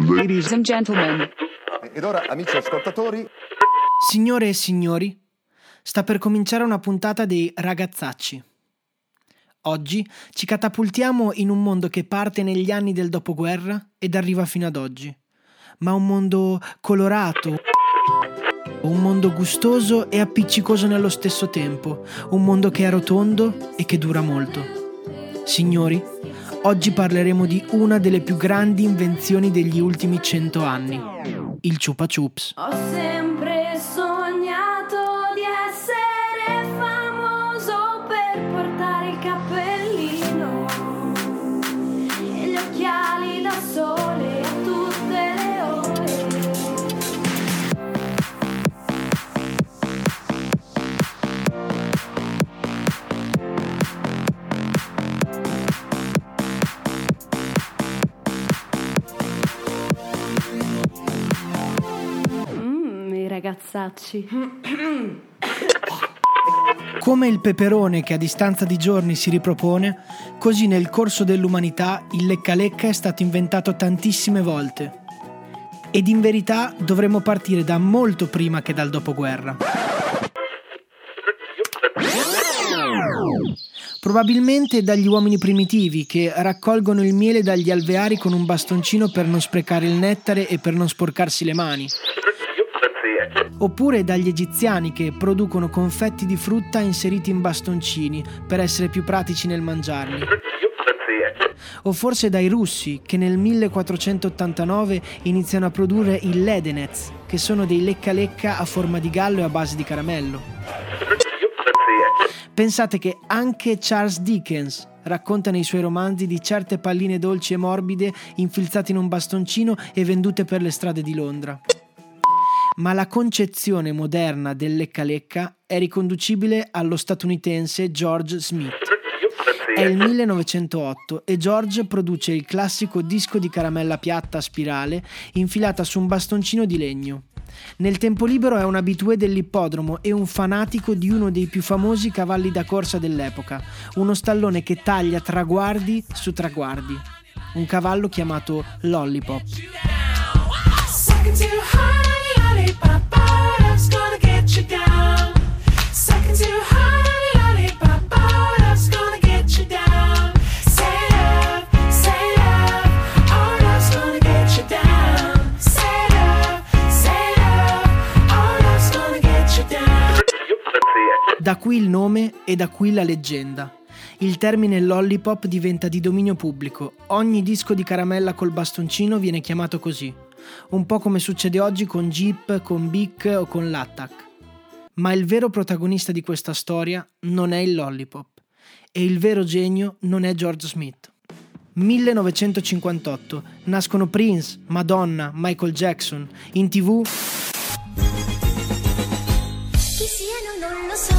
Ladies and gentlemen. Ed ora, amici ascoltatori, Signore e signori, sta per cominciare una puntata dei Ragazzacci. Oggi ci catapultiamo in un mondo che parte negli anni del dopoguerra ed arriva fino ad oggi. Ma un mondo colorato, un mondo gustoso e appiccicoso nello stesso tempo, un mondo che è rotondo e che dura molto. Signori, oggi parleremo di una delle più grandi invenzioni degli ultimi cento anni, il Chupa Chups. Ho sempre sognato di essere famoso per portare il cappellino ragazzacci. Come il peperone che a distanza di giorni si ripropone, così nel corso dell'umanità il lecca lecca è stato inventato tantissime volte. Ed in verità dovremmo partire da molto prima che dal dopoguerra. Probabilmente dagli uomini primitivi che raccolgono il miele dagli alveari con un bastoncino per non sprecare il nettare e per non sporcarsi le mani. Oppure dagli egiziani che producono confetti di frutta inseriti in bastoncini per essere più pratici nel mangiarli. O forse dai russi che nel 1489 iniziano a produrre i ledenez, che sono dei lecca lecca a forma di gallo e a base di caramello. Pensate che anche Charles Dickens racconta nei suoi romanzi di certe palline dolci e morbide infilzate in un bastoncino e vendute per le strade di Londra. Ma la concezione moderna del lecca lecca è riconducibile allo statunitense George Smith. È il 1908 e George produce il classico disco di caramella piatta a spirale infilata su un bastoncino di legno. Nel tempo libero è un abitué dell'ippodromo e un fanatico di uno dei più famosi cavalli da corsa dell'epoca, uno stallone che taglia traguardi su traguardi. Un cavallo chiamato Lollipop. Da qui il nome e da qui la leggenda. Il termine lollipop diventa di dominio pubblico. Ogni disco di caramella col bastoncino viene chiamato così. Un po' come succede oggi con Jeep, con Bic o con l'Attack. Ma il vero protagonista di questa storia non è il lollipop. E il vero genio non è George Smith. 1958. Nascono Prince, Madonna, Michael Jackson. In tv Chi siano non lo so,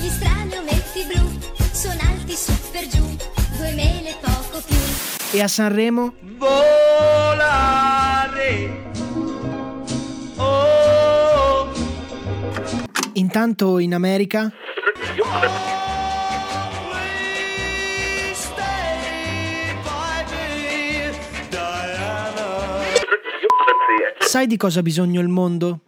gli strani ometti blu, sono alti su per giù, due mele poco più. e a Sanremo Intanto in America Sai di cosa ha bisogno il mondo?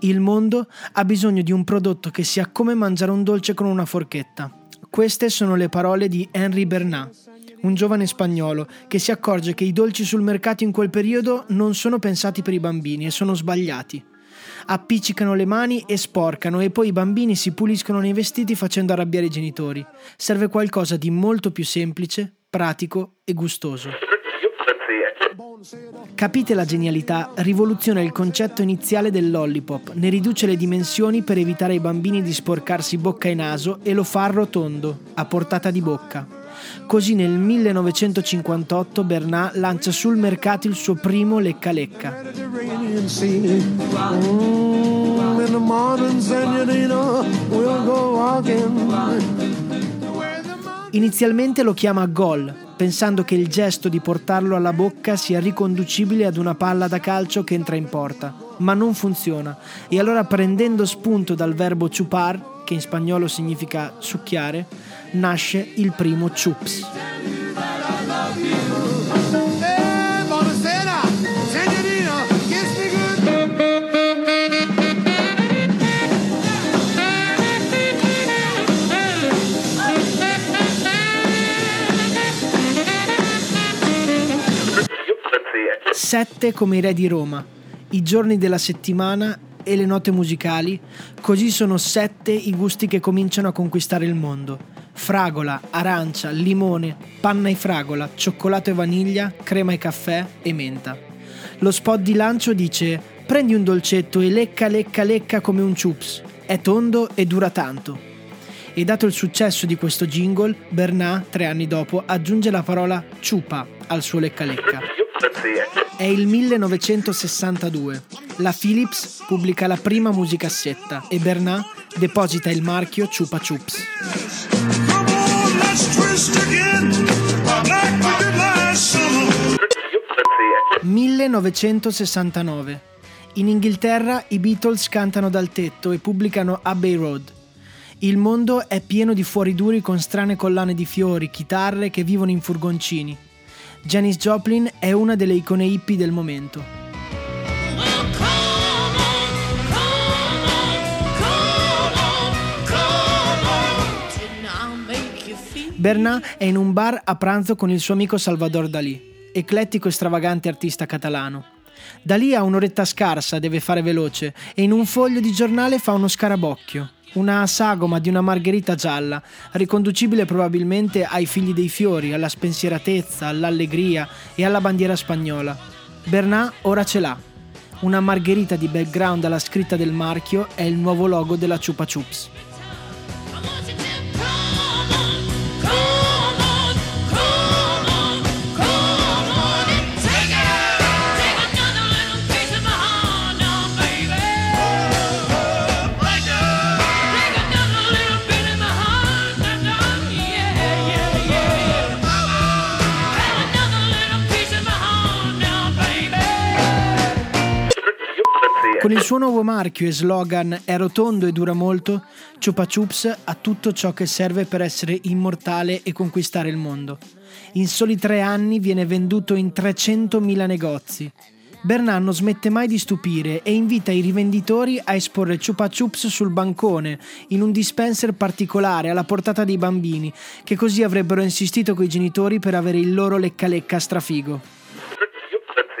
Il mondo ha bisogno di un prodotto che sia come mangiare un dolce con una forchetta. Queste sono le parole di Henry Bernat, un giovane spagnolo che si accorge che i dolci sul mercato in quel periodo non sono pensati per i bambini e sono sbagliati. Appiccicano le mani e sporcano e poi i bambini si puliscono nei vestiti facendo arrabbiare i genitori. Serve qualcosa di molto più semplice, pratico e gustoso. Capite la genialità? Rivoluziona il concetto iniziale del lollipop, ne riduce le dimensioni per evitare ai bambini di sporcarsi bocca e naso e lo fa rotondo, a portata di bocca. Così nel 1958 Bernat lancia sul mercato il suo primo lecca lecca. Mm. Inizialmente lo chiama gol, pensando che il gesto di portarlo alla bocca sia riconducibile ad una palla da calcio che entra in porta, ma non funziona. E allora prendendo spunto dal verbo chupar, che in spagnolo significa succhiare, nasce il primo Chups. Sette come i re di Roma, i giorni della settimana e le note musicali, così sono sette i gusti che cominciano a conquistare il mondo Fragola, arancia, limone, panna e fragola, cioccolato e vaniglia, crema e caffè e menta. Lo spot di lancio dice prendi un dolcetto e lecca lecca lecca come un chups. È tondo e dura tanto. E dato il successo di questo jingle, Bernat, tre anni dopo, aggiunge la parola ciupa al suo lecca lecca. È il 1962. La Philips pubblica la prima musicassetta e Bernat deposita il marchio Chupa Chups. Come on, let's twist again. Like we did last summer. 1969. In Inghilterra i Beatles cantano dal tetto e pubblicano Abbey Road. Il mondo è pieno di fuoriduri con strane collane di fiori, chitarre che vivono in furgoncini. Janis Joplin è una delle icone hippie del momento. Bernat è in un bar a pranzo con il suo amico Salvador Dalì, eclettico e stravagante artista catalano. Dalì ha un'oretta scarsa, deve fare veloce, e in un foglio di giornale fa uno scarabocchio, una sagoma di una margherita gialla, riconducibile probabilmente ai figli dei fiori, alla spensieratezza, all'allegria e alla bandiera spagnola. Bernat ora ce l'ha. Una margherita di background alla scritta del marchio è il nuovo logo della Chupa Chups. Con il suo nuovo marchio e slogan È rotondo e dura molto, Chupa Chups ha tutto ciò che serve per essere immortale e conquistare il mondo. In soli tre anni viene venduto in 300.000 negozi. Bernat non smette mai di stupire e invita i rivenditori a esporre Chupa Chups sul bancone, in un dispenser particolare alla portata dei bambini, che così avrebbero insistito coi genitori per avere il loro lecca lecca strafigo.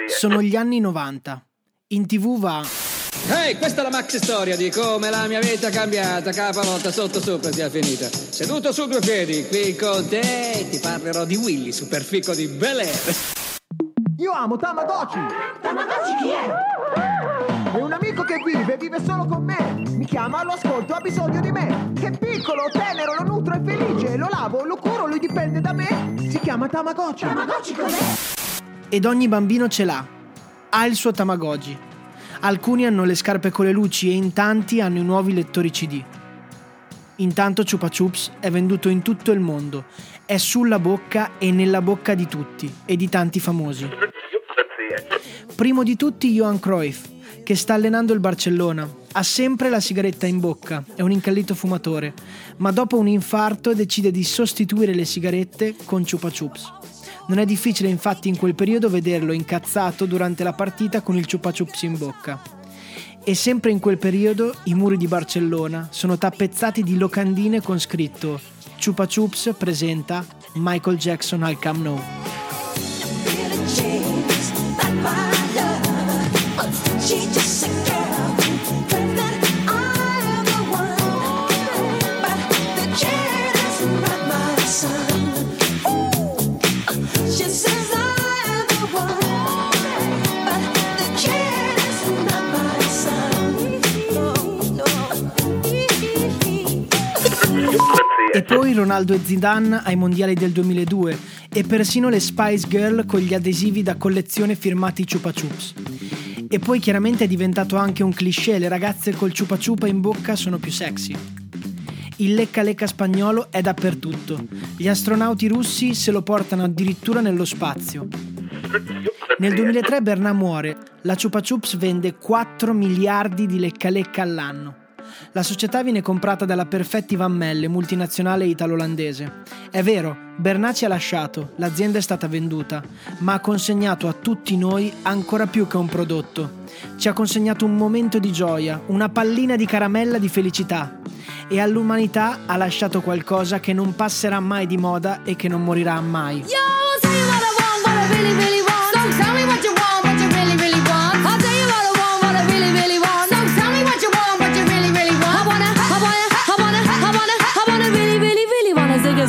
Sono gli anni 90. In tv va Ehi, questa è la maxi storia di come la mia vita è cambiata, capavolta sotto sopra sia finita. Seduto su due piedi, qui con te ti parlerò di Willy, superfico di Bel Air. Io amo Tamagotchi! Tamagotchi chi è? È un amico che vive, vive solo con me. Mi chiama, lo ascolto, ha bisogno di me. Che è piccolo, tenero, lo nutro, è felice. Lo lavo, lo curo, lui dipende da me. Si chiama Tamagotchi. Tamagotchi cos'è? ed ogni bambino ce l'ha. Ha il suo Tamagotchi. Alcuni hanno le scarpe con le luci e in tanti hanno i nuovi lettori CD. Intanto Chupa Chups è venduto in tutto il mondo, è sulla bocca e nella bocca di tutti e di tanti famosi. Primo di tutti Johan Cruyff, che sta allenando il Barcellona. Ha sempre la sigaretta in bocca, è un incallito fumatore, ma dopo un infarto decide di sostituire le sigarette con Chupa Chups. Non è difficile infatti in quel periodo vederlo incazzato durante la partita con il Chupa Chups in bocca. E sempre in quel periodo i muri di Barcellona sono tappezzati di locandine con scritto Chupa Chups presenta Michael Jackson al Camp Nou. E poi Ronaldo e Zidane ai mondiali del 2002 e persino le Spice Girl con gli adesivi da collezione firmati Chupa Chups. E poi chiaramente è diventato anche un cliché, le ragazze col Chupa Chupa in bocca sono più sexy. Il lecca lecca spagnolo è dappertutto. Gli astronauti russi se lo portano addirittura nello spazio. Nel 2003 Bernat muore. La Chupa Chups vende 4 miliardi di lecca lecca all'anno. La società viene comprata dalla Perfetti Van Melle, multinazionale italo-olandese. È vero, Bernat ci ha lasciato, l'azienda è stata venduta, ma ha consegnato a tutti noi ancora più che un prodotto. Ci ha consegnato un momento di gioia, una pallina di caramella di felicità. E all'umanità ha lasciato qualcosa che non passerà mai di moda e che non morirà mai. Yo,